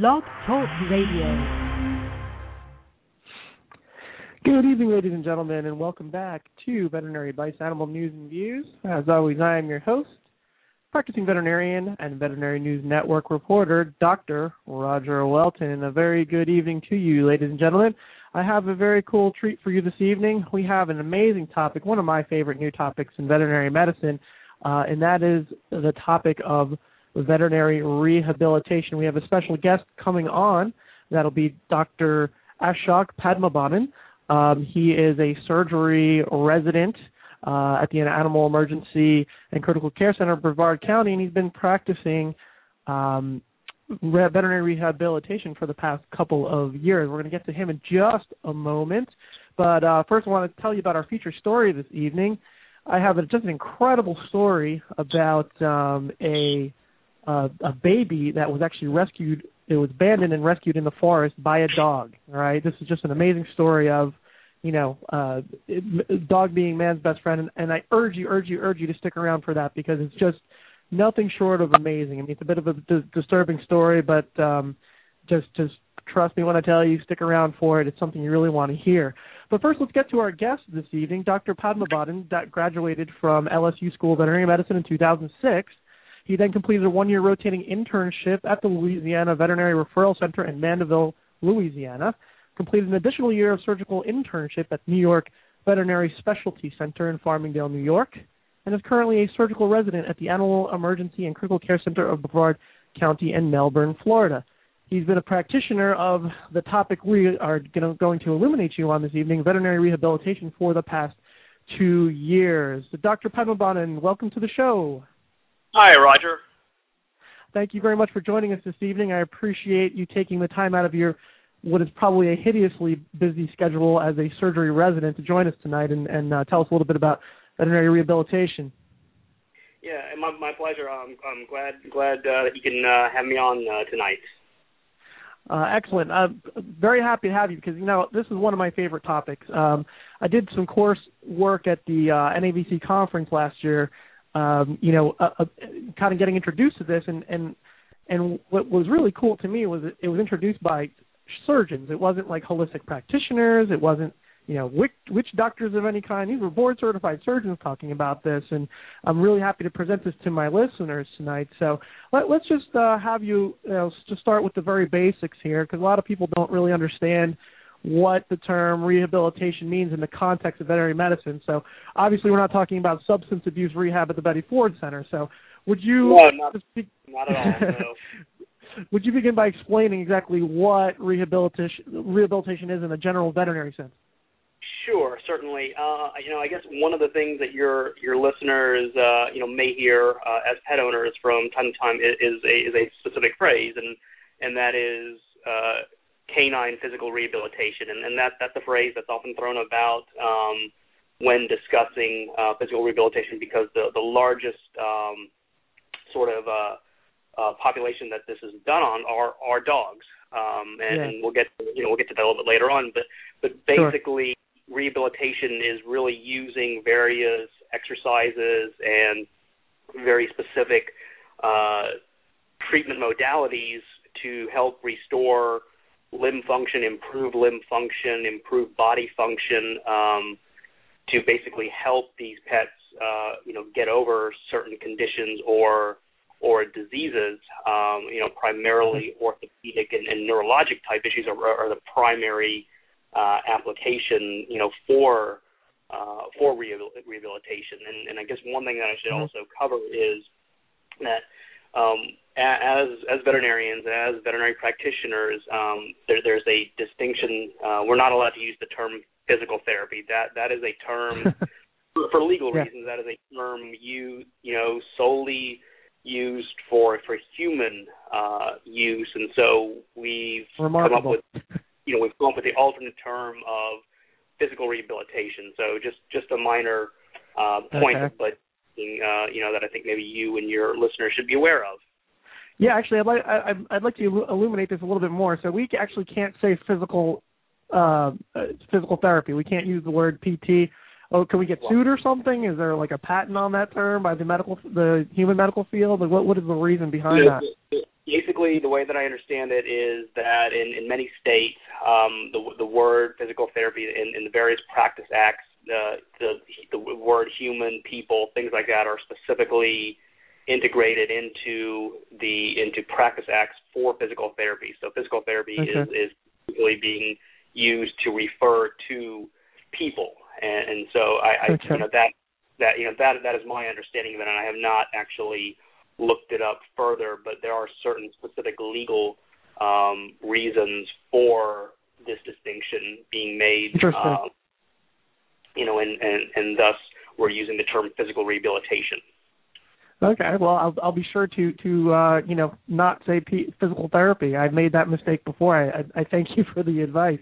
Blog Talk Radio. Good evening, ladies and gentlemen, and welcome back to Veterinary Advice Animal News and Views. As always, I am your host, practicing veterinarian and Veterinary News Network reporter, Dr. Roger Welton. And A very good evening to you, ladies and gentlemen. I have a very cool treat for you this evening. We have an amazing topic, one of my favorite new topics in veterinary medicine, uh, and that is the topic of veterinary rehabilitation. We have a special guest coming on. That'll be Dr. Ashok Padmanabhan. Um, he is a surgery resident uh, at the Animal Emergency and Critical Care Center of Brevard County, and he's been practicing um, veterinary rehabilitation for the past couple of years. We're going to get to him in just a moment. But uh, first, I want to tell you about our feature story this evening. I have a, just an incredible story about um, a uh, a baby that was actually rescued. It was abandoned and rescued in the forest by a dog. All right, this is just an amazing story of, you know, uh, it, dog being man's best friend, and, and I urge you, urge you, urge you to stick around for that because it's just nothing short of amazing. I mean, it's a bit of a d- disturbing story, but um, just just trust me when I tell you, stick around for it. It's something you really want to hear. But first, let's get to our guest this evening, Dr. Padmanabhan, that graduated from LSU School of Veterinary Medicine in 2006 he then completed a one year rotating internship at the Louisiana Veterinary Referral Center in Mandeville, Louisiana, completed an additional year of surgical internship at New York Veterinary Specialty Center in Farmingdale, New York, and is currently a surgical resident at the Animal Emergency and Critical Care Center of Brevard County in Melbourne, Florida. He's been a practitioner of the topic we are going to illuminate you on this evening, veterinary rehabilitation, for the past two years. Dr. Padmanabhan, welcome to the show. Hi, Roger. Thank you very much for joining us this evening. I appreciate you taking the time out of your what is probably a hideously busy schedule as a surgery resident to join us tonight and, and uh, tell us a little bit about veterinary rehabilitation. Yeah, my, my pleasure. I'm, I'm glad glad uh, that you can uh, have me on uh, tonight. Uh, excellent. I'm very happy to have you because you know this is one of my favorite topics. Um, I did some course work at the uh, NAVC conference last year um, you know, uh, uh, kind of getting introduced to this, and and and what was really cool to me was it was introduced by surgeons. It wasn't like holistic practitioners. It wasn't you know witch, doctors of any kind. These were board certified surgeons talking about this, and I'm really happy to present this to my listeners tonight. So let, us just uh, have you, you know, just start with the very basics here, because a lot of people don't really understand what the term rehabilitation means in the context of veterinary medicine. So obviously, we're not talking about substance abuse rehab at the Betty Ford Center. So would you? No, not, be- not at all. No. would you begin by explaining exactly what rehabilitation rehabilitation is in a general veterinary sense? Sure, certainly. Uh, you know, I guess one of the things that your your listeners, uh, you know, may hear uh, as pet owners from time to time is, is a is a specific phrase, and and that is uh, canine physical rehabilitation, and, and that that's a phrase that's often thrown about um, when discussing uh, physical rehabilitation because the the largest um, sort of uh, uh, population that this is done on are are dogs, um, and, yeah. and we'll get you know we'll get to that a little bit later on, but but basically. Sure. Rehabilitation is really using various exercises and very specific uh, treatment modalities to help restore limb function, improve limb function, improve body function, um, to basically help these pets, uh, you know, get over certain conditions or or diseases. Um, you know, primarily orthopedic and, and neurologic type issues are, are the primary uh, application, you know, for uh, for rehabilitation. And, and I guess one thing that I should mm-hmm. also cover is that um, as as veterinarians, as veterinary practitioners, um, there, there's a distinction. Uh, we're not allowed to use the term physical therapy. That that is a term for legal yeah. reasons. That is a term you you know solely used for for human uh, use, and so we've Remarkable. come up with you know we've come up with the alternate term of physical rehabilitation. So just just a minor uh, point, okay. but uh, you know that I think maybe you and your listeners should be aware of. Yeah, actually, I'd like I, I'd like to illuminate this a little bit more. So we actually can't say physical uh, physical therapy. We can't use the word PT. Oh, can we get sued or something? Is there like a patent on that term by the medical, the human medical field? Like, what what is the reason behind yeah, that? basically, the way that I understand it is that in, in many states, um, the the word physical therapy in, in the various practice acts, the, the the word human, people, things like that, are specifically integrated into the into practice acts for physical therapy. So physical therapy okay. is is really being used to refer to people, and, and so I, I okay. you know that that you know that that is my understanding of it, and I have not actually looked it up further, but there are certain specific legal um, reasons for this distinction being made. Um, you know, and, and and thus we're using the term physical rehabilitation. Okay, well, I'll I'll be sure to to uh, you know not say p- physical therapy. I've made that mistake before. I I, I thank you for the advice.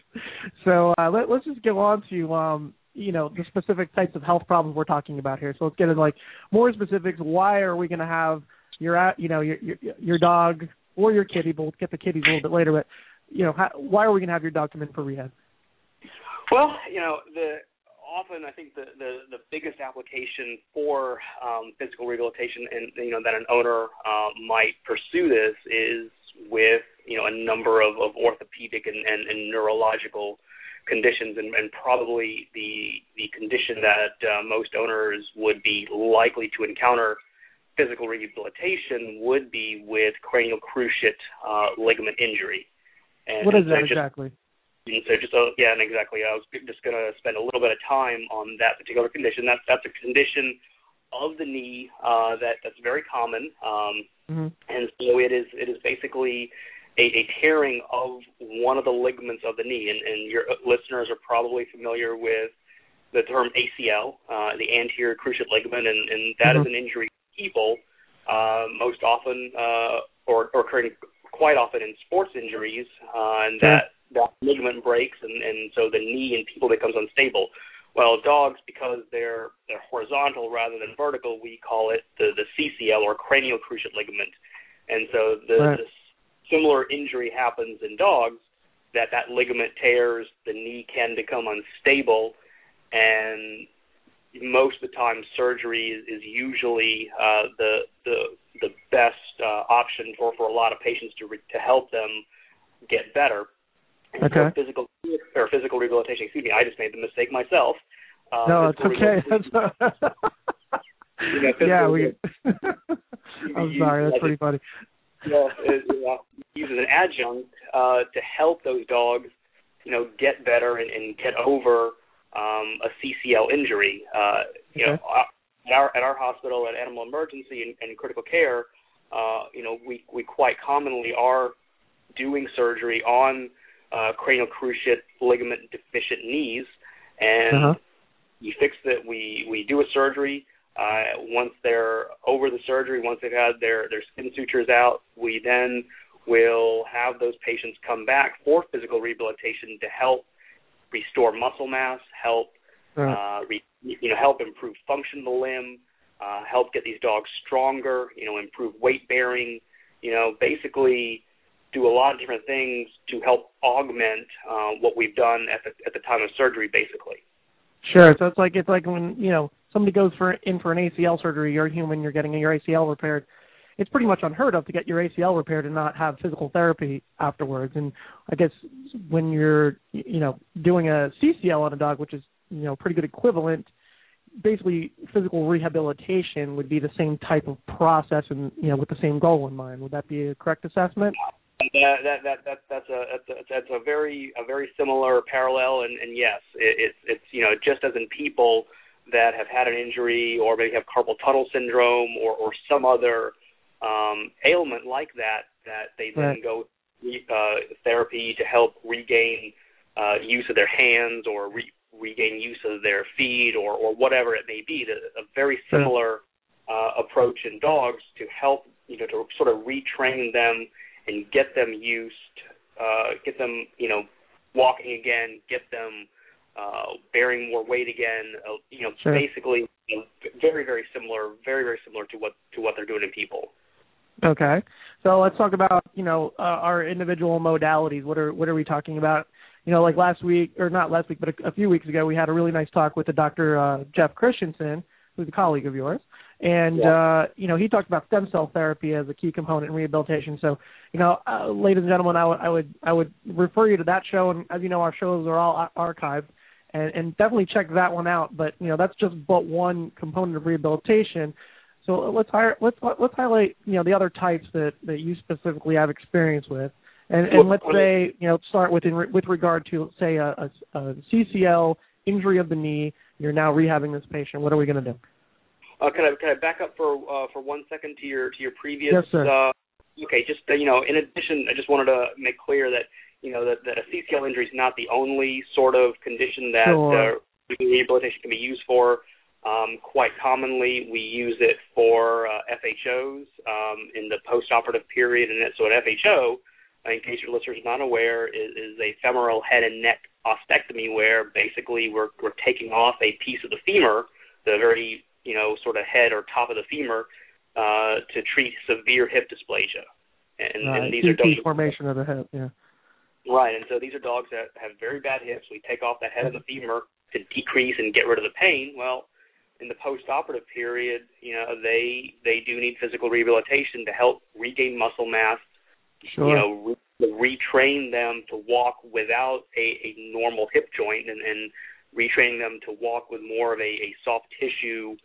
So uh, let let's just go on to um you know the specific types of health problems we're talking about here. So let's get into like more specifics. Why are we going to have your at you know your, your your dog or your kitty? But we'll get the kitties a little bit later. But you know how, why are we going to have your dog come in for rehab? Well, you know the often I think the the, the biggest application for um, physical rehabilitation and you know that an owner uh, might pursue this is with you know a number of, of orthopedic and, and, and neurological conditions and, and probably the the condition that uh, most owners would be likely to encounter physical rehabilitation would be with cranial cruciate uh, ligament injury. And, what is that just, exactly? And so just uh, yeah, and exactly. I was just going to spend a little bit of time on that particular condition. That's that's a condition of the knee uh, that that's very common, um, mm-hmm. and so it is it is basically a, a tearing of one of the ligaments of the knee. And, and your listeners are probably familiar with the term ACL, uh, the anterior cruciate ligament, and, and that mm-hmm. is an injury people uh, most often uh, or, or occurring quite often in sports injuries, uh, and that that ligament breaks, and, and so the knee in people becomes unstable. Well, dogs, because they're they're horizontal rather than vertical, we call it the the CCL or cranial cruciate ligament, and so the, right. the similar injury happens in dogs that that ligament tears, the knee can become unstable, and most of the time surgery is, is usually uh, the the the best uh, option for for a lot of patients to re- to help them get better. Okay. Physical or physical rehabilitation. Excuse me, I just made the mistake myself. Uh, no, it's okay. you know, yeah, we. I'm sorry. That's pretty funny. Yeah, it, uh, used as an adjunct uh, to help those dogs, you know, get better and, and get over um, a CCL injury. Uh, you okay. know, at our at our hospital at Animal Emergency and, and Critical Care, uh, you know, we we quite commonly are doing surgery on uh, cranial cruciate ligament deficient knees, and uh-huh. you fix that. We we do a surgery. Uh, once they're over the surgery, once they've had their their skin sutures out, we then will have those patients come back for physical rehabilitation to help restore muscle mass, help uh, re, you know help improve function of the limb, uh, help get these dogs stronger, you know improve weight bearing, you know basically do a lot of different things to help augment uh, what we've done at the at the time of surgery, basically. Sure. So it's like it's like when you know somebody goes for in for an ACL surgery, you're a human, you're getting your ACL repaired it's pretty much unheard of to get your ACL repaired and not have physical therapy afterwards. And I guess when you're you know doing a CCL on a dog, which is you know pretty good equivalent, basically physical rehabilitation would be the same type of process and you know with the same goal in mind. Would that be a correct assessment? Yeah, that that that that's a that's a, that's a very a very similar parallel, and and yes, it, it's it's you know just as in people that have had an injury or maybe have carpal tunnel syndrome or or some other um, ailment like that that they then right. go uh, therapy to help regain uh, use of their hands or re- regain use of their feet or or whatever it may be. a very similar uh, approach in dogs to help you know to sort of retrain them and get them used, uh, get them you know walking again, get them uh, bearing more weight again. Uh, you know, sure. basically, you know, very very similar, very very similar to what to what they're doing in people. Okay. So let's talk about, you know, uh, our individual modalities. What are what are we talking about? You know, like last week or not last week, but a, a few weeks ago, we had a really nice talk with the Dr. Uh, Jeff Christensen, who's a colleague of yours, and Yeah. uh, you know he talked about stem cell therapy as a key component in rehabilitation. So, you know, uh, ladies and gentlemen, I would I would I would refer you to that show, and as you know, our shows are all ar- archived, and, and definitely check that one out. But you know, that's just but one component of rehabilitation. So let's hire, let's let's highlight you know the other types that that you specifically have experience with, and and let's say you know start with in, with regard to say a, a, a CCL injury of the knee. You're now rehabbing this patient. What are we going to do? Uh, can I can I back up for uh, for one second to your to your previous? Yes, sir. Uh, okay, just uh, you know, in addition, I just wanted to make clear that you know that, that a CCL injury is not the only sort of condition that Sure. uh, rehabilitation can be used for. Um, quite commonly, we use it for uh, FHOs um, in the postoperative period, and so an FHO, uh, in case your listeners are not aware, is, is a femoral head and neck ostectomy where basically we're we're taking off a piece of the femur, the very you know sort of head or top of the femur, uh, to treat severe hip dysplasia. And, and these are dogs, formation of the hip. Yeah. right? And so these are dogs that have very bad hips. We take off that head of the femur to decrease and get rid of the pain. Well, in the post-operative period, you know, they they do need physical rehabilitation to help regain muscle mass. Sure. You know, re- retrain them to walk without a, a normal hip joint and, and retraining them to walk with more of a, a soft tissue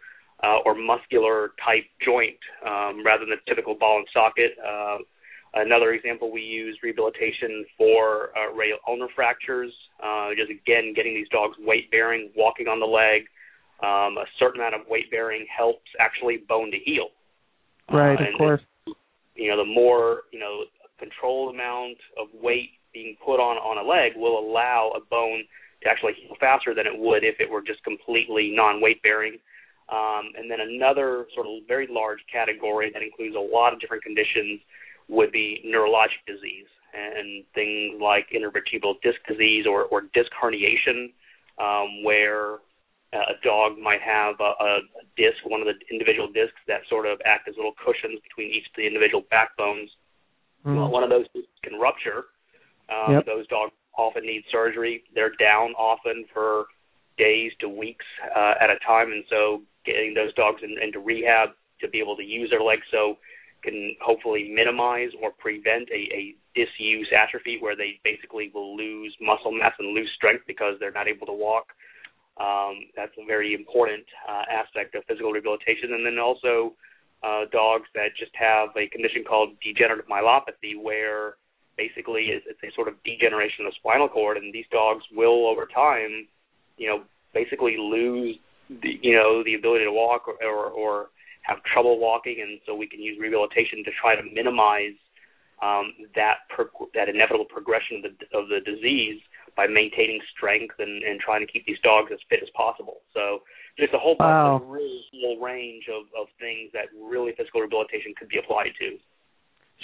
uh, or muscular type joint um, rather than the typical ball and socket. Uh, another example, we use rehabilitation for uh, radial ulnar fractures. Uh, just again, getting these dogs weight bearing, walking on the leg. Um, a certain amount of weight bearing helps actually bone to heal. Right. Uh, of course. you know, the more you know, controlled amount of weight being put on on a leg will allow a bone to actually heal faster than it would if it were just completely non-weight bearing. Um, and then another sort of very large category that includes a lot of different conditions would be neurologic disease and things like intervertebral disc disease or, or disc herniation, um, where uh, a dog might have a, a disc, one of the individual discs that sort of act as little cushions between each of the individual backbones. Mhm. Well, one of those can rupture. Um, Yep. Those dogs often need surgery. They're down often for days to weeks uh, at a time, and so getting those dogs in, into rehab to be able to use their legs so can hopefully minimize or prevent a, a disuse atrophy where they basically will lose muscle mass and lose strength because they're not able to walk. Um, that's a very important uh, aspect of physical rehabilitation. And then also uh, dogs that just have a condition called degenerative myelopathy, where basically it's, it's a sort of degeneration of the spinal cord, and these dogs will over time, you know, basically lose the you know the ability to walk or or, or have trouble walking, and so we can use rehabilitation to try to minimize um, that pro- that inevitable progression of the of the disease by maintaining strength and, and trying to keep these dogs as fit as possible. So just a whole bunch Wow. of really full range of, of things that really physical rehabilitation could be applied to.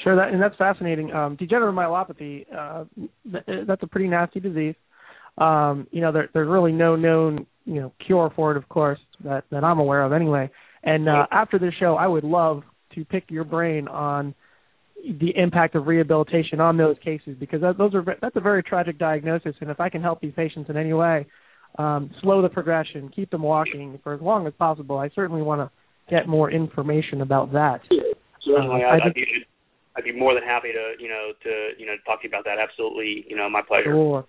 Sure, that and that's fascinating. Um, degenerative myelopathy, uh, th- that's a pretty nasty disease. Um, you know, there, there's really no known you know cure for it, of course, that that I'm aware of anyway. And uh, after this show, I would love to pick your brain on the impact of rehabilitation on those cases because that, those are that's a very tragic diagnosis. And if I can help these patients in any way, um, slow the progression, keep them walking for as long as possible, I certainly want to get more information about that. Certainly, Uh, I'd, I be, I'd be more than happy to you know to you know talk to you about that. Absolutely, you know, my pleasure. Sure.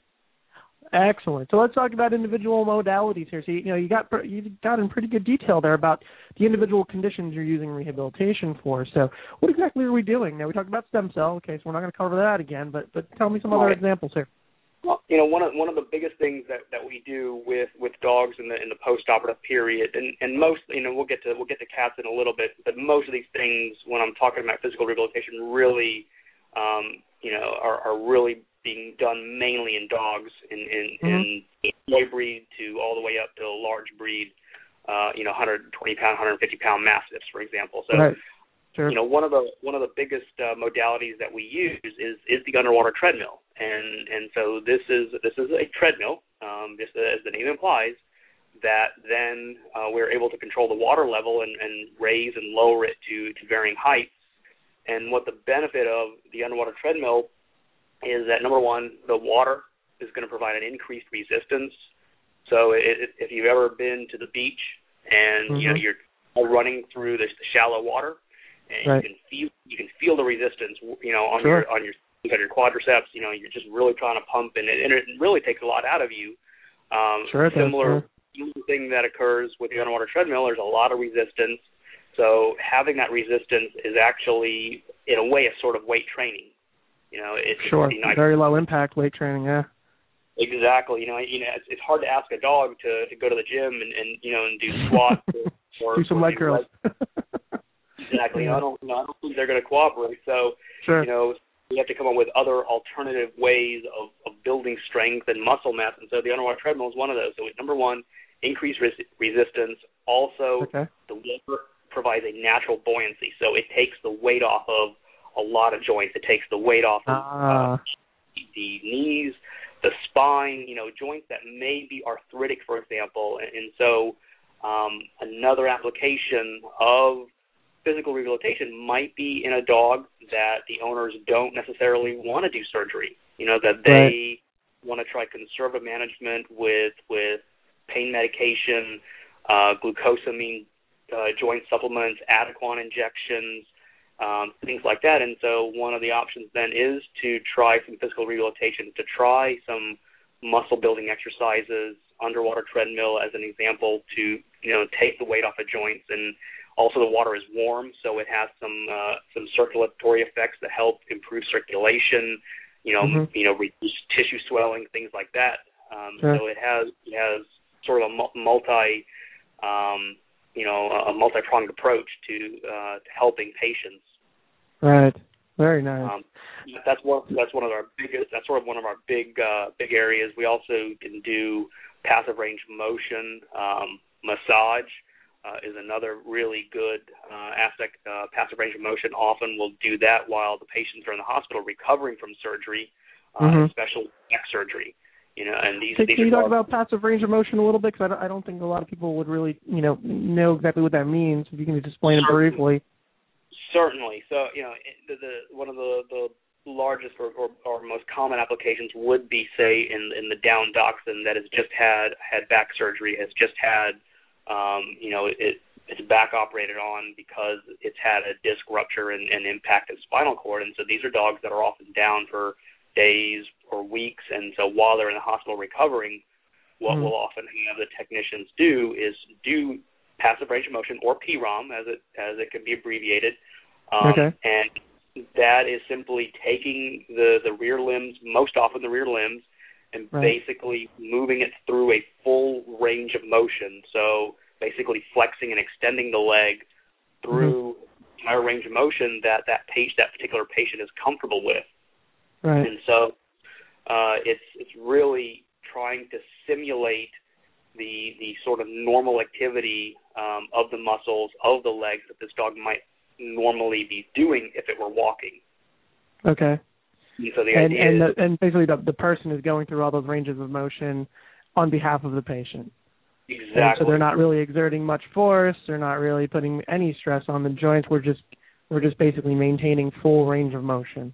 Excellent. So let's talk about individual modalities here. So you know you got you got in pretty good detail there about the individual conditions you're using rehabilitation for. So what exactly are we doing? Now we talked about stem cell. Okay, so we're not going to cover that again, but but tell me some other Right. examples here. Well, you know, one of one of the biggest things that that we do with with dogs in the in the postoperative period, and and most, you know, we'll get to we'll get to cats in a little bit, but most of these things, when I'm talking about physical rehabilitation, really, um, you know, are are really being done mainly in dogs, in in, Mhm. in toy breed to all the way up to a large breed, uh, you know, 120 pound, 150 pound mastiffs, for example. So right. Sure. you know one of the one of the biggest uh, modalities that we use is is the underwater treadmill and and so this is this is a treadmill um, just as the name implies that then uh, we're able to control the water level and, and raise and lower it to to varying heights and what the benefit of the underwater treadmill is that number one the water is going to provide an increased resistance so it, if you've ever been to the beach and you know Mhm. you're running through the, the shallow water, and right. you can feel you can feel the resistance, you know, on sure. your on your on your quadriceps. You know, you're just really trying to pump, and it, and it really takes a lot out of you. Um, sure, similar sure. thing that occurs with the underwater treadmill. There's a lot of resistance. So having that resistance is actually, in a way, a sort of weight training. You know, it's sure nice. very low impact weight training. Yeah. Exactly. You know, you know, it's, it's hard to ask a dog to to go to the gym and and you know and do squats or, or do some or leg curls. exactly. Yeah. I don't, you know, I don't think they're going to cooperate. So, sure. you know, we have to come up with other alternative ways of of building strength and muscle mass. And so the underwater treadmill is one of those. So number one, increase res- resistance. Also, okay. the water provides a natural buoyancy, so it takes the weight off of a lot of joints. It takes the weight off of ah. uh, the knees, the spine, you know, joints that may be arthritic, for example. And, and so um, another application of physical rehabilitation might be in a dog that the owners don't necessarily want to do surgery. You know, that they right. want to try conservative management with with pain medication, uh, glucosamine uh, joint supplements, Adequan injections, um, things like that. And so one of the options then is to try some physical rehabilitation, to try some muscle building exercises, underwater treadmill as an example, to you know take the weight off of joints. And also the water is warm, so it has some uh, some circulatory effects that help improve circulation. You know, mm-hmm. you know, reduce tissue swelling, things like that. Um, sure. So it has it has sort of a multi um, you know a multi-pronged approach to uh, to helping patients. Right. Very nice. Um, that's one. That's one of our biggest. That's sort of one of our big uh, big areas. We also can do passive range motion, um, massage. Uh, is another really good uh, aspect. Uh, passive range of motion often will do that while the patients are in the hospital recovering from surgery, uh, mm-hmm. especially neck surgery. You know, and these. Can, these can you talk about passive range of motion a little bit? Because I don't, I don't think a lot of people would really, you know, know exactly what that means. If you can just explain it briefly. Certainly. So you know, the, the one of the the largest or, or, or most common applications would be, say, in in the down dachshund that has just had had back surgery, has just had, um, you know, it it's back operated on because it's had a disc rupture and, and impacted spinal cord, and so these are dogs that are often down for days or weeks, and so while they're in the hospital recovering, what Mhm. we'll often have the technicians do is do passive range of motion or PROM as it as it can be abbreviated. Um, Okay. And that is simply taking the the rear limbs, most often the rear limbs, and Right. basically moving it through a full range of motion. So basically flexing and extending the leg through entire range of motion that that page that particular patient is comfortable with. Right. And so uh, it's it's really trying to simulate the the sort of normal activity um, of the muscles of the legs that this dog might normally be doing if it were walking. Okay. And so the And idea and is the, and basically the the person is going through all those ranges of motion on behalf of the patient. And exactly so they're not really exerting much force. They're not really putting any stress on the joints. We're just we're just basically maintaining full range of motion.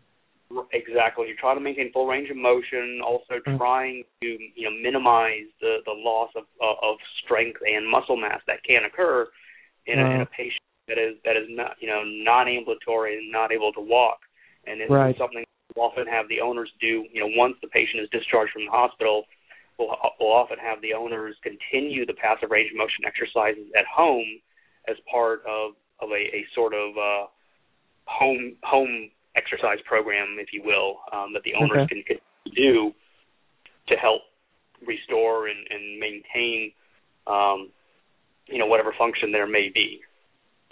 exactly. You're trying to maintain full range of motion, also Mm. trying to you know minimize the the loss of of of strength and muscle mass that can occur in, a, in a Uh. patient that is that is not you know non-ambulatory and not able to walk. And this Right. is something we'll often have the owners do. You know, once the patient is discharged from the hospital, we'll, we'll often have the owners continue the passive range of motion exercises at home as part of of a, a sort of uh, home home exercise program, if you will, um, that the owners Okay. can, can do to help restore and, and maintain, um, you know, whatever function there may be.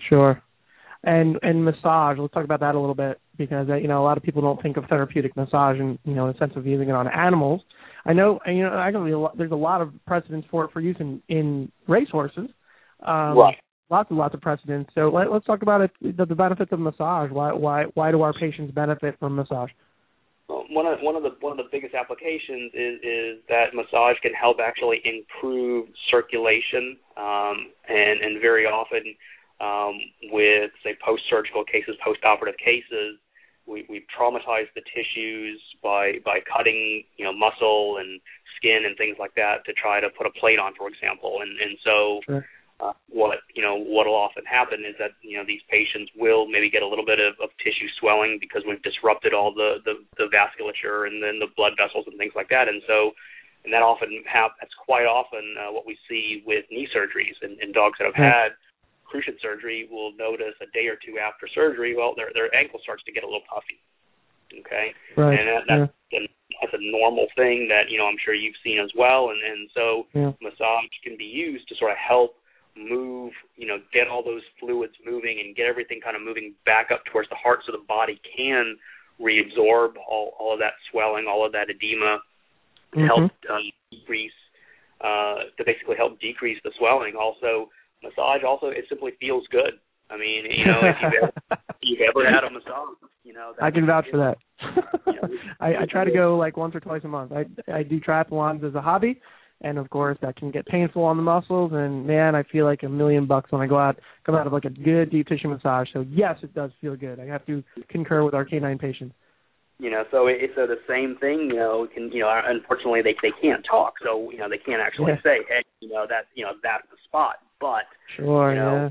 Sure. And and massage. Let's talk about that a little bit because uh, you know a lot of people don't think of therapeutic massage and you know in the sense of using it on animals. I know you know actually a lot, there's a lot of precedents for it for use in in racehorses. Um, right. Lots and lots of precedents. So let, let's talk about it. The, the benefits of massage. Why why why do our patients benefit from massage? Well, one of one of the one of the biggest applications is is that massage can help actually improve circulation, um, and and very often um, with say post surgical cases, post operative cases, we we traumatize the tissues by by cutting you know muscle and skin and things like that to try to put a plate on, for example, and and so. Sure. uh, what you know what'll often happen is that you know these patients will maybe get a little bit of, of tissue swelling because we've disrupted all the, the the vasculature and then the blood vessels and things like that, and so and that often have that's quite often uh, what we see with knee surgeries and, and dogs that have had cruciate surgery will notice a day or two after surgery, well, their their ankle starts to get a little puffy. Okay, right. and that, that's yeah. that's a normal thing that you know I'm sure you've seen as well, and and so yeah. massage can be used to sort of help move, you know, get all those fluids moving and get everything kind of moving back up towards the heart so the body can reabsorb all, all of that swelling, all of that edema, mm-hmm. help uh, decrease, uh, to basically help decrease the swelling. Also, massage also it simply feels good. I mean, you know, if you've ever, you've ever had a massage, you know, I can vouch for that. I, I try to go like once or twice a month. I I do triathlons as a hobby, and of course that can get painful on the muscles and man i feel like a million bucks when i go out come out of like a good deep tissue massage so yes it does feel good i have to concur with our canine patients you know so it's so the same thing you know can you know unfortunately they they can't talk so you know they can't actually yeah. say hey you know that you know that's the spot but sure you know, yeah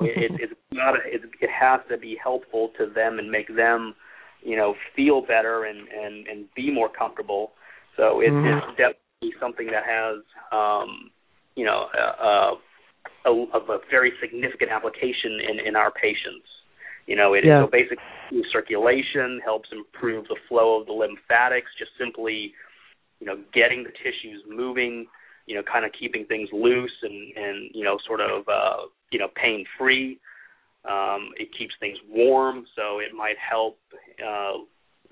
it, it's not a, it, it has to be helpful to them and make them you know feel better and and and be more comfortable so it, mm-hmm. it's definitely something that has um, you know a, a, a very significant application in in our patients. You know, it yeah. so basically circulation helps improve the flow of the lymphatics. Just simply, you know, getting the tissues moving. You know, kind of keeping things loose and and you know, sort of uh, you know, pain free. Um, it keeps things warm, so it might help uh,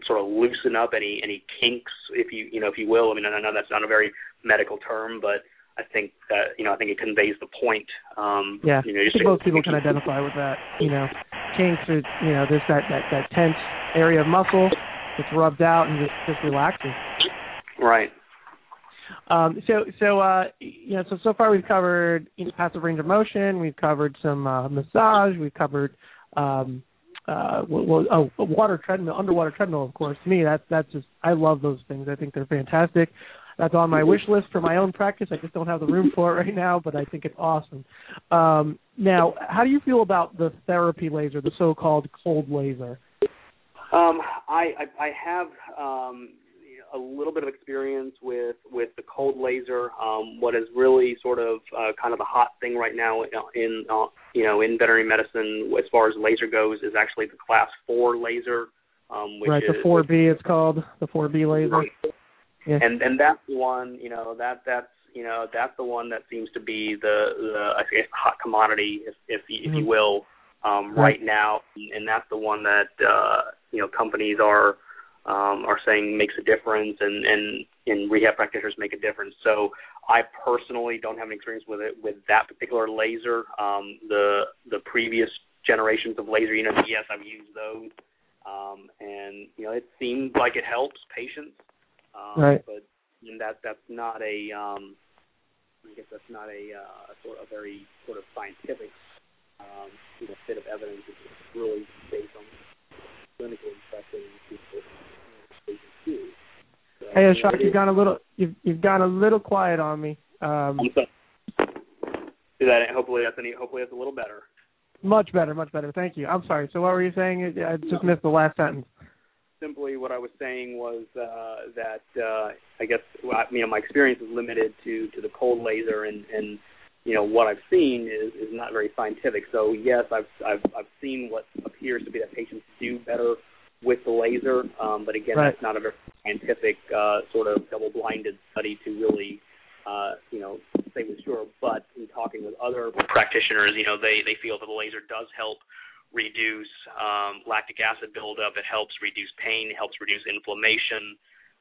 sort of loosen up any any kinks, if you you know if you will. I mean, I know that's not a very medical term, but I think that you know I think it conveys the point. Um, yeah, you know, I think most people can identify with that. You know, kinks is you know there's that that that tense area of muscle that's rubbed out and just just relaxes. Right. Um, so so uh, you know so so far we've covered you know, passive range of motion, we've covered some uh, massage, we've covered um, uh well oh water treadmill underwater treadmill of course. To me that's that's just i love those things. I think they're fantastic. That's on my wish list for my own practice. I just don't have the room for it right now but i think it's awesome. Um now how do you feel about the therapy laser the so called cold laser? Um i i, I have um a little bit of experience with with the cold laser. Um, what is really sort of uh, kind of the hot thing right now in uh, you know in veterinary medicine as far as laser goes is actually the class four laser. Um, which right, the 4B it's called the 4B laser. Right. Yeah. And and that's one you know that that's you know that's the one that seems to be the the I guess hot commodity if if, if mm-hmm. you will um, right. right now, and that's the one that uh, you know companies are um, are saying makes a difference, and and and rehab practitioners make a difference. So I personally don't have any experience with it with that particular laser. Um, the the previous generations of laser units, yes, I've used those, um, and you know it seems like it helps patients, um, right. but that that's not a um, I guess that's not a uh, sort of very sort of scientific um, you know, bit of evidence. It's really based on clinical impression Hey, Ashok, you've gone a little you've you've gone a little quiet on me. Um, Do that. Hopefully that's any. Hopefully that's a little better. Much better, much better. Thank you. I'm sorry. So what were you saying? I just missed the last sentence. Simply, what I was saying was uh, that uh, I guess you know my experience is limited to to the cold laser, and and you know what I've seen is is not very scientific. So yes, I've I've I've seen what appears to be that patients do better with the laser, um, but again, right. that's not a very scientific uh, sort of double-blinded study to really, uh, you know, say with sure. But in talking with other practitioners, you know, they they feel that the laser does help reduce um, lactic acid buildup. It helps reduce pain. It helps reduce inflammation,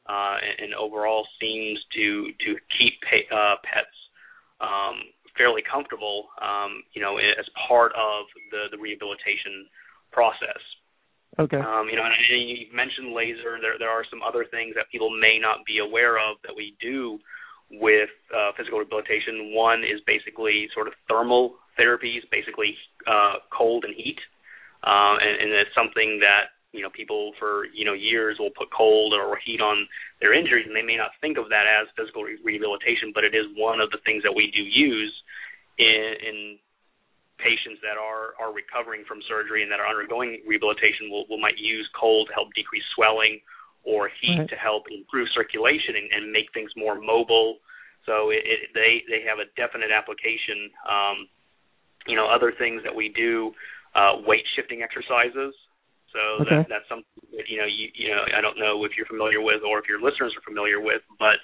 uh, and, and overall seems to to keep pa- uh, pets um, fairly comfortable. Um, you know, as part of the the rehabilitation process. Okay. Um, you know, and you mentioned laser. There there are some other things that people may not be aware of that we do with uh, physical rehabilitation. One is basically sort of thermal therapies, basically uh, cold and heat, uh, and, and it's something that you know people for you know years will put cold or heat on their injuries, and they may not think of that as physical re- rehabilitation, but it is one of the things that we do use in, in patients that are are recovering from surgery and that are undergoing rehabilitation will, will might use cold to help decrease swelling or heat right. to help improve circulation and, and make things more mobile. So it, it, they they have a definite application. Um, you know, other things that we do, uh, weight shifting exercises. So okay. that, that's something that you know you you know I don't know if you're familiar with or if your listeners are familiar with, but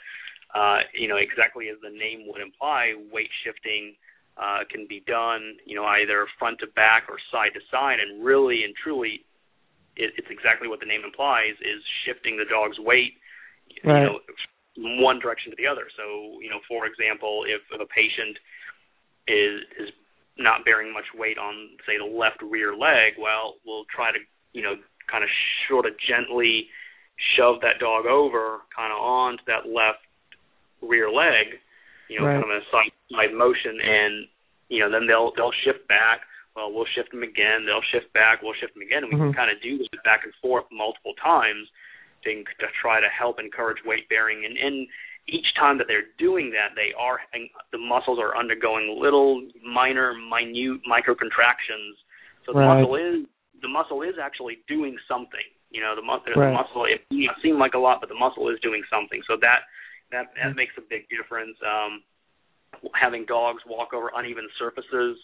uh, you know exactly as the name would imply, weight shifting uh, can be done, you know, either front to back or side to side, and really and truly, it, it's exactly what the name implies: is shifting the dog's weight, right. you know, one direction to the other. So, you know, for example, if, if a patient is is not bearing much weight on, say, the left rear leg, well, we'll try to, you know, kind of sort of gently shove that dog over, kind of onto that left rear leg you know, right. kind of a side, side motion, and you know, then they'll they'll shift back. Well, we'll shift them again. They'll shift back. We'll shift them again, and we mm-hmm. can kind of do this back and forth multiple times to to try to help encourage weight bearing. And and each time that they're doing that, they are the muscles are undergoing little minor, minute micro contractions. So the right. muscle is the muscle is actually doing something. You know, the, mu- right. the muscle it may not seem like a lot, but the muscle is doing something. So that that that makes a big difference. Um, having dogs walk over uneven surfaces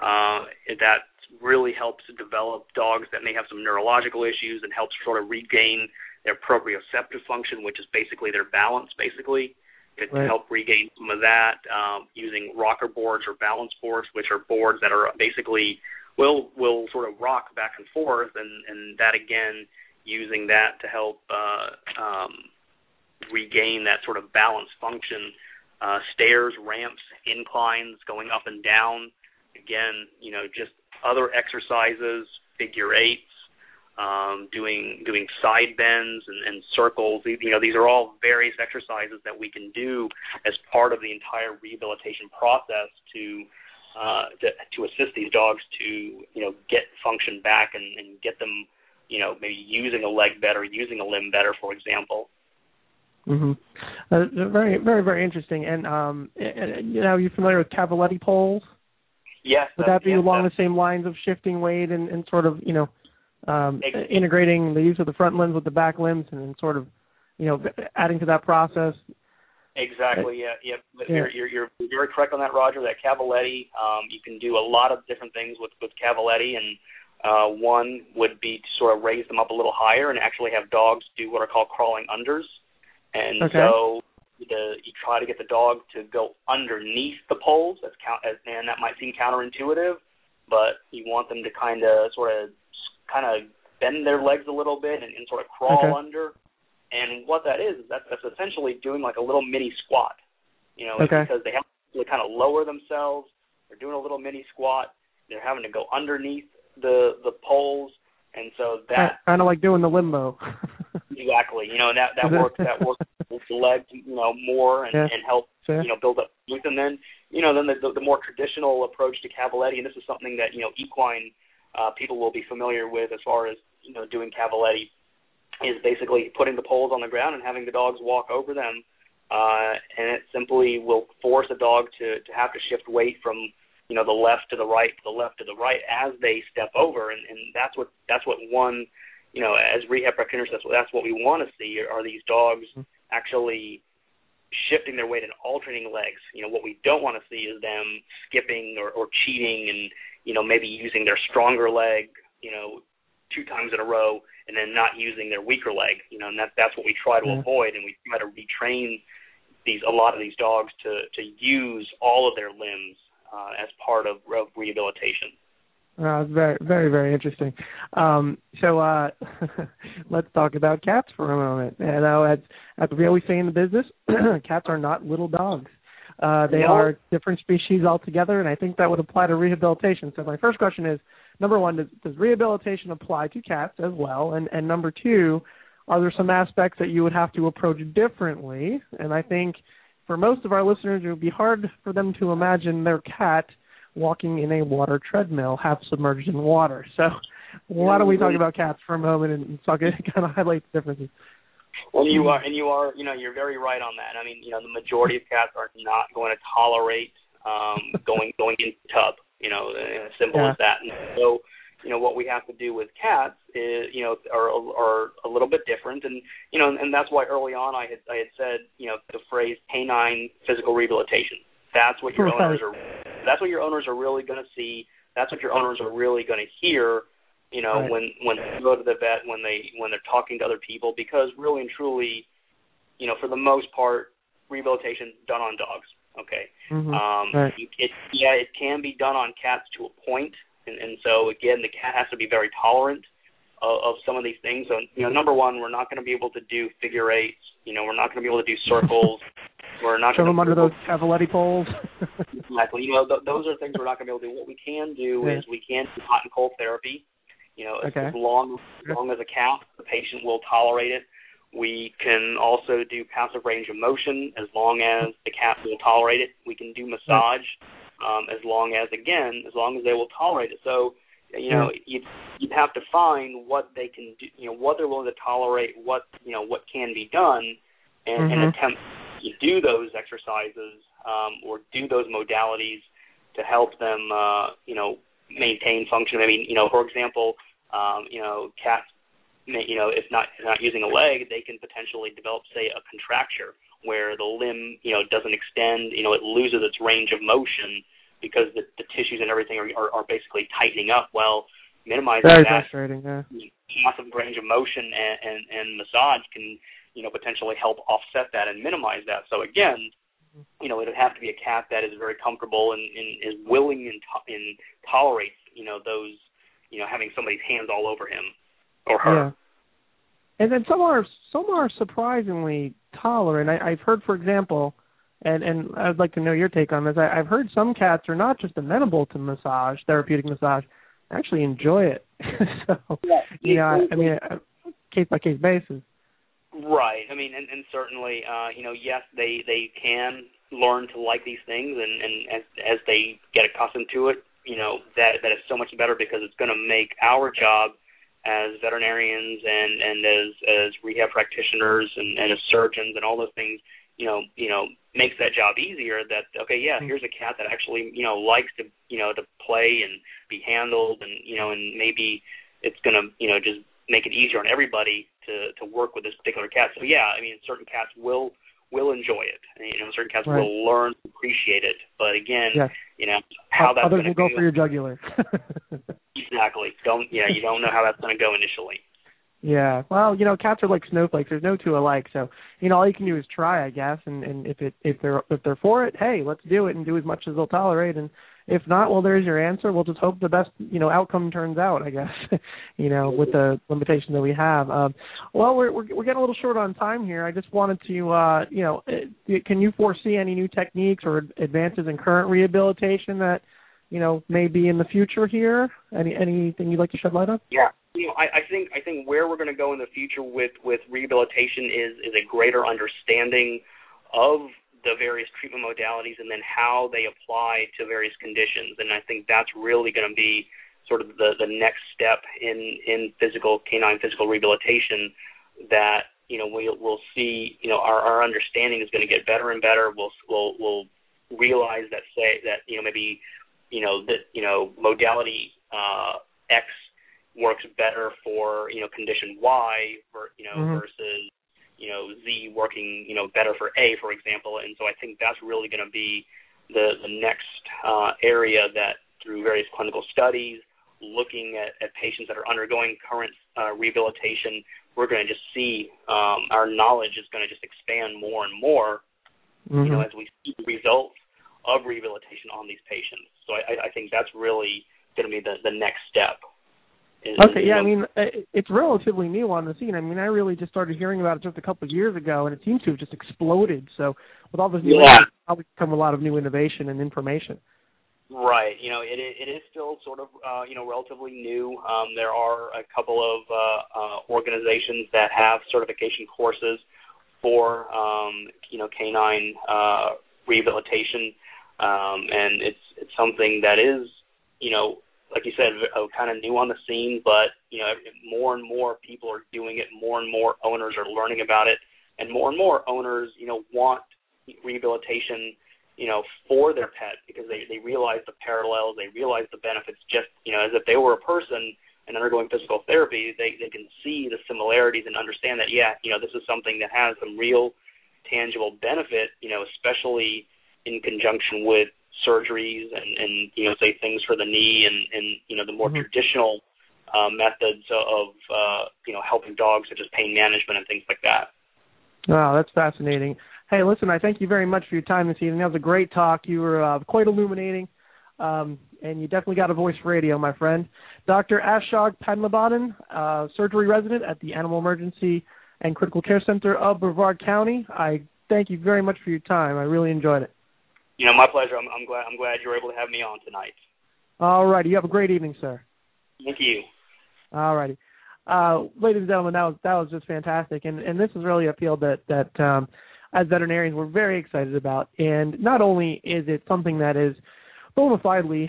uh, that really helps to develop dogs that may have some neurological issues and helps sort of regain their proprioceptive function, which is basically their balance, basically. To, right. help regain some of that, um, using rocker boards or balance boards, which are boards that are basically will will sort of rock back and forth, and and that again using that to help uh, um, regain that sort of balance function. Uh, stairs, ramps, inclines, going up and down. Again, you know, just other exercises, figure eights, um, doing doing side bends and, and circles. You know, these are all various exercises that we can do as part of the entire rehabilitation process to uh, to, to assist these dogs to you know get function back and, and get them you know maybe using a leg better, using a limb better, for example. Mm-hmm. Uh, very, very, very interesting. And um, you know, you familiar with Cavaletti poles? Yes. Would that be yes, along the same lines of shifting weight and, and sort of, you know, um, integrating the use of the front limbs with the back limbs and, and sort of, you know, adding to that process? Exactly. Yeah. Yeah. Yeah. You're, you're you're very correct on that, Roger. That Cavaletti, um, you can do a lot of different things with with Cavaletti, and uh, one would be to sort of raise them up a little higher and actually have dogs do what are called crawling unders. And Okay. so the you try to get the dog to go underneath the poles, That's count, and that might seem counterintuitive, but you want them to kind of sort of kind of bend their legs a little bit and, and sort of crawl Okay. under. And what that is is that that's essentially doing like a little mini squat. You know, Okay. because they have to kind of lower themselves. They're doing a little mini squat. They're having to go underneath the the poles, and so that kind of like doing the limbo. Exactly. You know, and that that works that works with the legs, you know, more and, Yeah. and help Sure. you know build up youth. And then you know, then the, the the more traditional approach to Cavaletti, and this is something that you know equine uh, people will be familiar with as far as you know doing Cavaletti, is basically putting the poles on the ground and having the dogs walk over them, uh, and it simply will force a dog to to have to shift weight from you know the left to the right, to the left to the right as they step over, and, and that's what that's what one you know, as rehab practitioners, that's what, that's what we want to see are these dogs actually shifting their weight and alternating legs. You know, what we don't want to see is them skipping or, or cheating and, you know, maybe using their stronger leg, you know, two times in a row and then not using their weaker leg. You know, and that that's what we try to Yeah. avoid and we try to retrain these a lot of these dogs to to use all of their limbs uh, as part of, of rehabilitation. Uh, very, very, very interesting. Um, so uh, let's talk about cats for a moment. You know, as as we always say in the business, cats are not little dogs. Uh, they No. are different species altogether, and I think that would apply to rehabilitation. So my first question is: number one, does, does rehabilitation apply to cats as well? And and number two, are there some aspects that you would have to approach differently? And I think for most of our listeners, it would be hard for them to imagine their cat walking in a water treadmill, half submerged in water. So, why don't we talk about cats for a moment and talk kind of highlight the differences? Well, you are, and you are, you know, you're very right on that. I mean, you know, the majority of cats are not going to tolerate um, going going in the tub. You know, as simple Yeah. as that. And so, you know, what we have to do with cats is, you know, are are a little bit different, and you know, and that's why early on I had I had said, you know, the phrase canine physical rehabilitation. That's what your owners are. That's what your owners are really going to see. That's what your owners are really going to hear. You know, Right. when when they go to the vet, when they when they're talking to other people, because really and truly, you know, for the most part, rehabilitation done on dogs. Okay. Mhm. Um, Right. it, it, yeah, it can be done on cats to a point, and, and so again, the cat has to be very tolerant of, of some of these things. So, you know, number one, we're not going to be able to do figure eights. You know, we're not going to be able to do circles. We're not Shove them under those Cavaletti poles. Exactly. You know, th- those are things we're not going to be able to do. What we can do Yeah. is we can do hot and cold therapy. You know, as, Okay. as long as long as a cat, the patient will tolerate it. We can also do passive range of motion as long as the cat will tolerate it. We can do massage um, as long as, again, as long as they will tolerate it. So, you know, you'd, you'd have to find what they can do, you know, what they're willing to tolerate, what, you know, what can be done, and, and Mhm. attempt to do those exercises um, or do those modalities to help them, uh, you know, maintain function. I mean, you know, for example, um, you know, cats, may, you know, if not if not using a leg, they can potentially develop, say, a contracture where the limb, you know, doesn't extend. You know, it loses its range of motion because the, the tissues and everything are, are, are basically tightening up. Well, minimizing Very that frustrating. Yeah. passive range of motion and, and, and massage can, you know, potentially help offset that and minimize that. So again, you know, it'd have to be a cat that is very comfortable and, and is willing and, to- and tolerates, you know, those, you know, having somebody's hands all over him or her. Yeah. And then some are some are surprisingly tolerant. I, I've heard, for example, and and I'd like to know your take on this. I, I've heard some cats are not just amenable to massage, therapeutic massage, actually enjoy it. so you know, I, I mean, uh, case by case basis. Right. I mean, and, and certainly, uh, you know, yes, they they can learn to like these things, and and as as they get accustomed to it, you know, that that is so much better because it's going to make our job as veterinarians and and as as rehab practitioners and, and as surgeons and all those things, you know, you know, makes that job easier. That okay, yeah, Mm. here's a cat that actually you know likes to you know to play and be handled, and you know, and maybe it's going to you know just make it easier on everybody to to work with this particular cat. So yeah, I mean, certain cats will will enjoy it. And, you know, certain cats Right. will learn to appreciate it. But again, Yes. you know how that's Others will to go for your jugular. exactly. Don't yeah, you don't know how that's going to go initially. Yeah. Well, you know, cats are like snowflakes. There's no two alike. So, you know, all you can do is try, I guess. And and if it if they're if they're for it, hey, let's do it and do as much as they'll tolerate. And if not, well, there's your answer. We'll just hope the best you know outcome turns out. I guess. you know, with the limitation that we have. Um, well, we're, we're we're getting a little short on time here. I just wanted to, uh, you know, uh, can you foresee any new techniques or advances in current rehabilitation that you know may be in the future here? Any anything you'd like to shed light on? Yeah. You know, I, I think I think where we're going to go in the future with with rehabilitation is is a greater understanding of the various treatment modalities and then how they apply to various conditions. And I think that's really going to be sort of the the next step in in physical canine physical rehabilitation that you know we'll we'll see you know our our understanding is going to get better and better. We'll we'll we'll realize that say that you know maybe you know that you know modality uh, X works better for you know condition Y for you know Mhm. versus you know Z working you know better for A for example. And so I think that's really going to be the the next uh, area that through various clinical studies looking at, at patients that are undergoing current uh, rehabilitation we're going to just see um, our knowledge is going to just expand more and more you know Mhm. as we see the results of rehabilitation on these patients. So I, I think that's really going to be the, the next step Okay, yeah, I mean, it- it's relatively new on the scene. I mean, I really just started hearing about it just a couple of years ago, and it seems to have just exploded. So, with all this new, Yeah. probably come a lot of new innovation and information. Right. You know, it it is still sort of uh, you know relatively new. Um, there are a couple of uh, uh, organizations that have certification courses for um, you know canine uh, rehabilitation, um, and it's it's something that is you know like you said uh, kind of new on the scene, but you know more and more people are doing it. More and more owners are learning about it, and more and more owners you know want rehabilitation you know, for their pet because they they realize the parallels, they realize the benefits, just you know, as if they were a person and undergoing physical therapy, they they can see the similarities and understand that yeah, you know, this is something that has some real tangible benefit, you know, especially in conjunction with surgeries and and you know, say things for the knee and and you know, the more mm-hmm. traditional uh, methods of uh, you know helping dogs, such as pain management and things like that. Wow, that's fascinating. Hey, listen, I thank you very much for your time this evening. That was a great talk. You were uh, quite illuminating, um, and you definitely got a voice for radio, my friend. Dr. Ashok Padmanabhan, uh, surgery resident at the Animal Emergency and Critical Care Center of Brevard County. I thank you very much for your time. I really enjoyed it. You know, my pleasure. I'm, I'm glad I'm glad you were able to have me on tonight. All righty. You have a great evening, sir. Thank you. All righty. Uh, ladies and gentlemen, that was that was just fantastic, and and this is really a field that that um, as veterinarians we're very excited about. And not only is it something that is bona fidely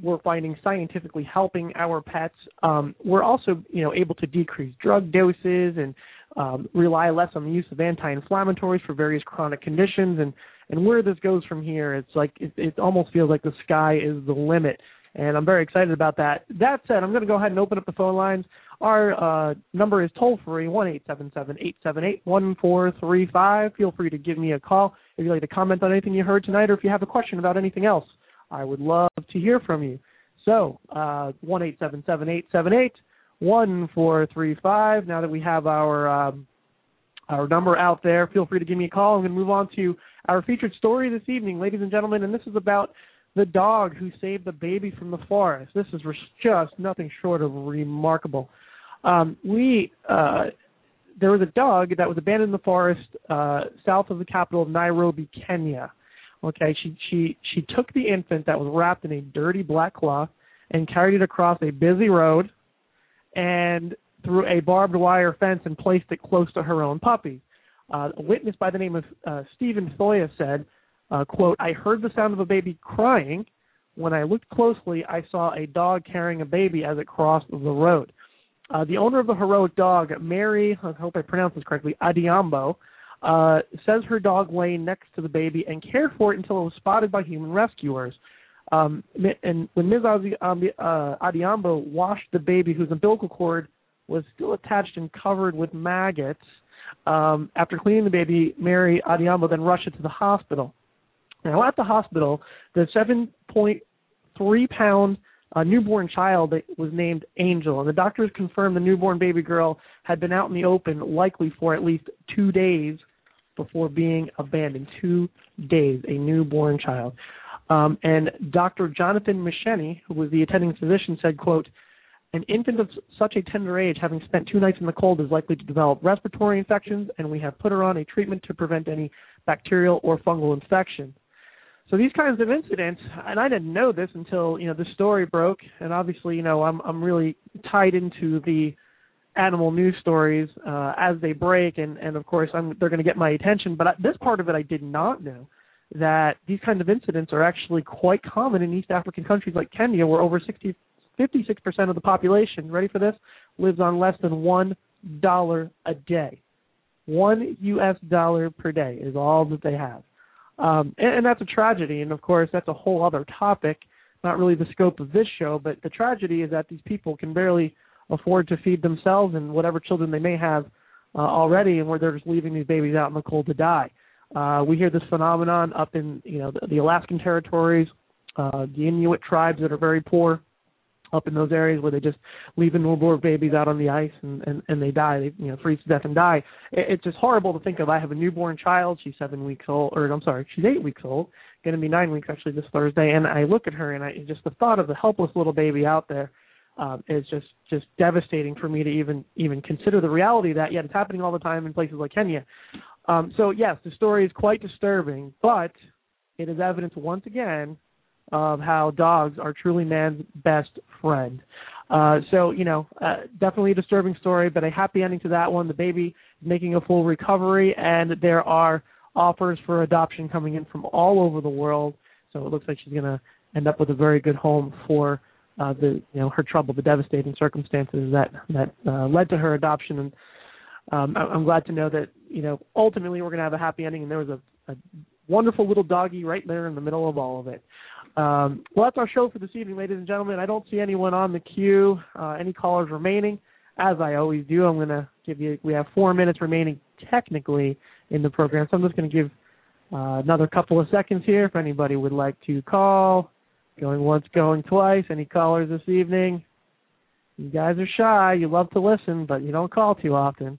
we're finding scientifically helping our pets, um, we're also you know able to decrease drug doses and um, rely less on the use of anti-inflammatories for various chronic conditions. And and where this goes from here, it's like it, it almost feels like the sky is the limit and I'm very excited about that. That said, I'm going to go ahead and open up the phone lines. Our uh, number is toll free one eight seven seven eight seven eight one four three five. Feel free to give me a call if you'd like to comment on anything you heard tonight, or if you have a question about anything else. I would love to hear from you. So uh, one eight seven seven eight seven eight one four three five. Now that we have our um, our number out there, feel free to give me a call. I'm going to move on to our featured story this evening, ladies and gentlemen, and this is about the dog who saved the baby from the forest. This is just nothing short of remarkable. Um, we uh, there was a dog that was abandoned in the forest uh, south of the capital of Nairobi, Kenya. Okay, she she she took the infant that was wrapped in a dirty black cloth and carried it across a busy road and through a barbed wire fence and placed it close to her own puppy. Uh, a witness by the name of uh, Stephen Thoya said uh, quote, I heard the sound of a baby crying. When I looked closely, I saw a dog carrying a baby as it crossed the road. Uh, the owner of the heroic dog, Mary, I hope I pronounced this correctly, Adhiambo, uh, says her dog lay next to the baby and cared for it until it was spotted by human rescuers. Um, and when Ms. Uh, Adhiambo washed the baby, whose umbilical cord was still attached and covered with maggots, um, after cleaning the baby, Mary Adhiambo then rushed it to the hospital. Now, at the hospital, the 7.3 pound uh, newborn child was named Angel, and the doctors confirmed the newborn baby girl had been out in the open, likely for at least two days before being abandoned. Two days, a newborn child. Um, and Dr. Jonathan Misheni, who was the attending physician, said, quote, an infant of such a tender age, having spent two nights in the cold, is likely to develop respiratory infections, and we have put her on a treatment to prevent any bacterial or fungal infection. So these kinds of incidents, and I didn't know this until you know the story broke, and obviously you know I'm I'm really tied into the animal news stories uh, as they break, and and of course I'm they're going to get my attention. But this part of it I did not know that these kinds of incidents are actually quite common in East African countries like Kenya, where over 60, 56% of the population, ready for this, lives on less than one dollar a day. One U.S. dollar per day is all that they have. Um, and, and that's a tragedy, and of course that's a whole other topic, not really the scope of this show. But the tragedy is that these people can barely afford to feed themselves and whatever children they may have uh, already, and where they're just leaving these babies out in the cold to die. Uh, we hear this phenomenon up in you know the, the Alaskan territories, uh, the Inuit tribes that are very poor up in those areas where they just leave the newborn babies out on the ice and and, and they die. They you know freeze to death and die. It, it's just horrible to think of. I have a newborn child. She's seven weeks old or i'm sorry she's eight weeks old. Going to be nine weeks actually this thursday. And i look at her and i just the thought of the helpless little baby out there um, is just just devastating for me to even even consider the reality of that. Yet it's happening all the time in places like kenya. Um, so yes the story is quite disturbing but it is evidence once again of how dogs are truly man's best friend. Uh, so, you know, uh, definitely a disturbing story, but a happy ending to that one. The baby is making a full recovery, and there are offers for adoption coming in from all over the world. So it looks like she's going to end up with a very good home for uh, the, you know, her trouble, the devastating circumstances that that uh, led to her adoption. And um, I'm glad to know that, you know, ultimately we're going to have a happy ending. And there was a, a wonderful little doggy right there in the middle of all of it. Um, well, that's our show for this evening, ladies and gentlemen. I don't see anyone on the queue, uh, any callers remaining. As I always do, I'm going to give you, we have four minutes remaining technically in the program, so I'm just going to give uh, another couple of seconds here if anybody would like to call. Going once, going twice. Any callers this evening? You guys are shy. You love to listen, but you don't call too often.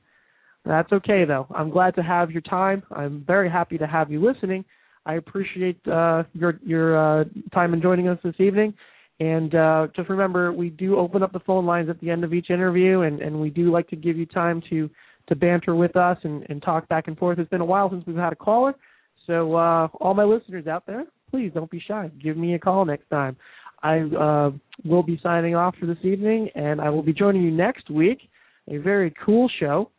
That's okay, though. I'm glad to have your time. I'm very happy to have you listening. I appreciate uh, your your uh, time in joining us this evening. And uh, just remember, we do open up the phone lines at the end of each interview, and, and we do like to give you time to to banter with us and, and talk back and forth. It's been a while since we've had a caller, so uh, all my listeners out there, please don't be shy. Give me a call next time. I uh, will be signing off for this evening, and I will be joining you next week. A very cool show.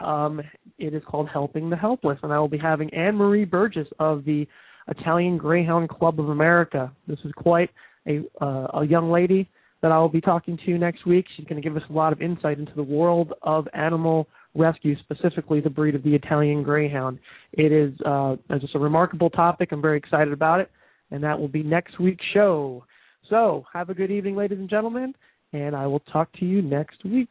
Um, it is called Helping the Helpless, and I will be having Anne Marie Burgess of the Italian Greyhound Club of America. This is quite a, uh, a young lady that I will be talking to next week. She's going to give us a lot of insight into the world of animal rescue, specifically the breed of the Italian Greyhound. It is uh, just a remarkable topic. I'm very excited about it, and that will be next week's show. So, have a good evening, ladies and gentlemen, and I will talk to you next week.